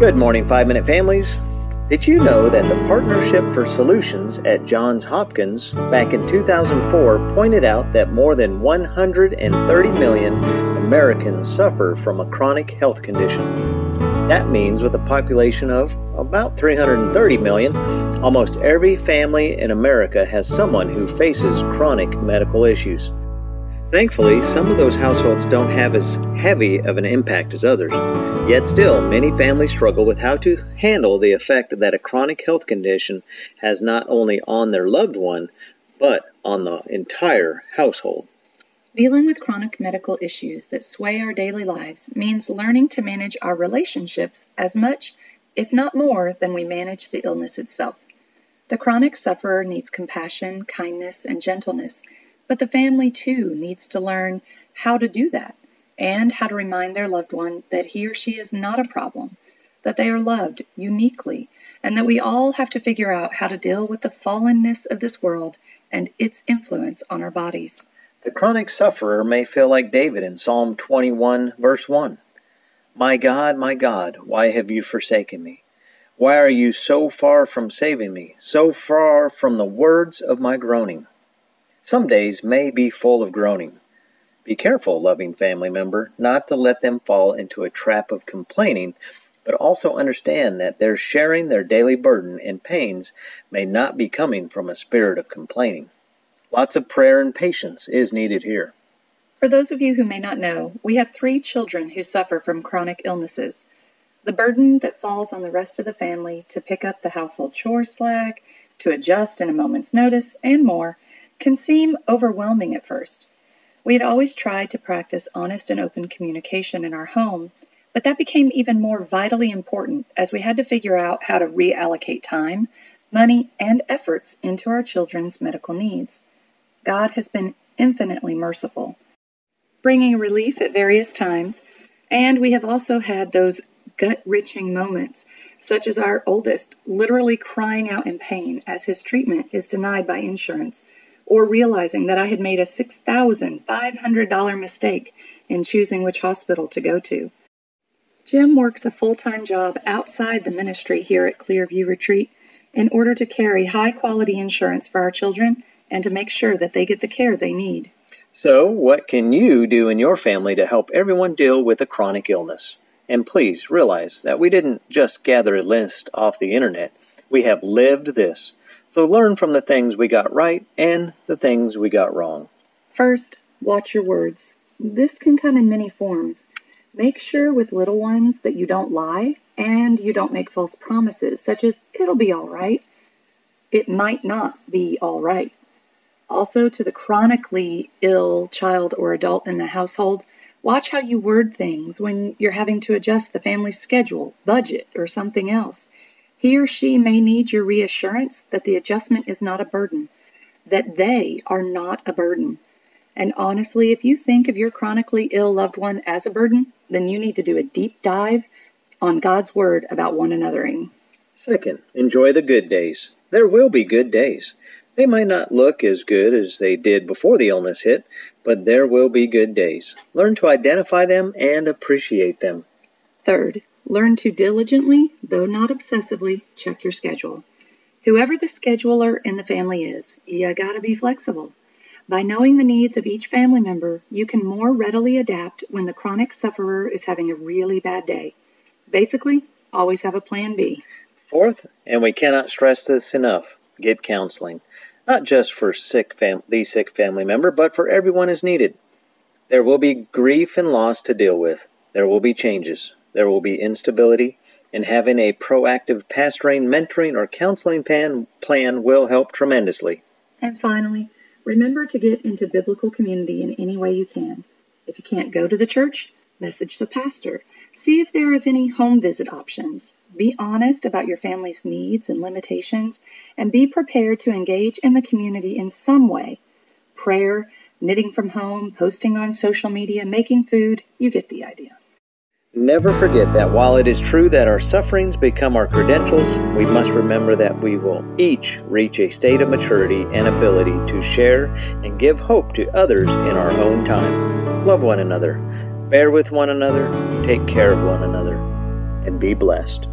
Good morning, Five Minute Families. Did you know that the Partnership for Solutions at Johns Hopkins back in 2004 pointed out that more than 130 million Americans suffer from a chronic health condition? That means, with a population of about 330 million, almost every family in America has someone who faces chronic medical issues. Thankfully, some of those households don't have as heavy of an impact as others. Yet still, many families struggle with how to handle the effect that a chronic health condition has not only on their loved one, but on the entire household. Dealing with chronic medical issues that sway our daily lives means learning to manage our relationships as much, if not more, than we manage the illness itself. The chronic sufferer needs compassion, kindness, and gentleness but the family, too, needs to learn how to do that and how to remind their loved one that he or she is not a problem, that they are loved uniquely, and that we all have to figure out how to deal with the fallenness of this world and its influence on our bodies. The chronic sufferer may feel like David in Psalm 21, verse 1. My God, my God, why have you forsaken me? Why are you so far from saving me, so far from the words of my groaning? Some days may be full of groaning. Be careful, loving family member, not to let them fall into a trap of complaining, but also understand that their sharing their daily burden and pains may not be coming from a spirit of complaining. Lots of prayer and patience is needed here. For those of you who may not know, we have three children who suffer from chronic illnesses. The burden that falls on the rest of the family to pick up the household chore slack, to adjust in a moment's notice, and more can seem overwhelming at first. We had always tried to practice honest and open communication in our home, but that became even more vitally important as we had to figure out how to reallocate time, money, and efforts into our children's medical needs. God has been infinitely merciful, bringing relief at various times, and we have also had those gut wrenching moments, such as our oldest literally crying out in pain as his treatment is denied by insurance or realizing that I had made a $6,500 mistake in choosing which hospital to go to. Jim works a full time job outside the ministry here at Clearview Retreat in order to carry high quality insurance for our children and to make sure that they get the care they need. So, what can you do in your family to help everyone deal with a chronic illness? And please realize that we didn't just gather a list off the internet, we have lived this. So learn from the things we got right and the things we got wrong. First, watch your words. This can come in many forms. Make sure with little ones that you don't lie and you don't make false promises, such as, it'll be all right. It might not be all right. Also, to the chronically ill child or adult in the household, watch how you word things when you're having to adjust the family schedule, budget, or something else. He or she may need your reassurance that the adjustment is not a burden, that they are not a burden. And honestly, if you think of your chronically ill loved one as a burden, then you need to do a deep dive on God's Word about one anothering. Second, enjoy the good days. There will be good days. They might not look as good as they did before the illness hit, but there will be good days. Learn to identify them and appreciate them. Third, Learn to diligently, though not obsessively, check your schedule. Whoever the scheduler in the family is, you gotta be flexible. By knowing the needs of each family member, you can more readily adapt when the chronic sufferer is having a really bad day. Basically, always have a plan B. Fourth, and we cannot stress this enough, get counseling. Not just for sick fam- the sick family member, but for everyone as needed. There will be grief and loss to deal with. There will be changes there will be instability, and having a proactive pastoring, mentoring, or counseling plan, plan will help tremendously. And finally, remember to get into biblical community in any way you can. If you can't go to the church, message the pastor. See if there is any home visit options. Be honest about your family's needs and limitations, and be prepared to engage in the community in some way. Prayer, knitting from home, posting on social media, making food, you get the idea. Never forget that while it is true that our sufferings become our credentials, we must remember that we will each reach a state of maturity and ability to share and give hope to others in our own time. Love one another, bear with one another, take care of one another, and be blessed.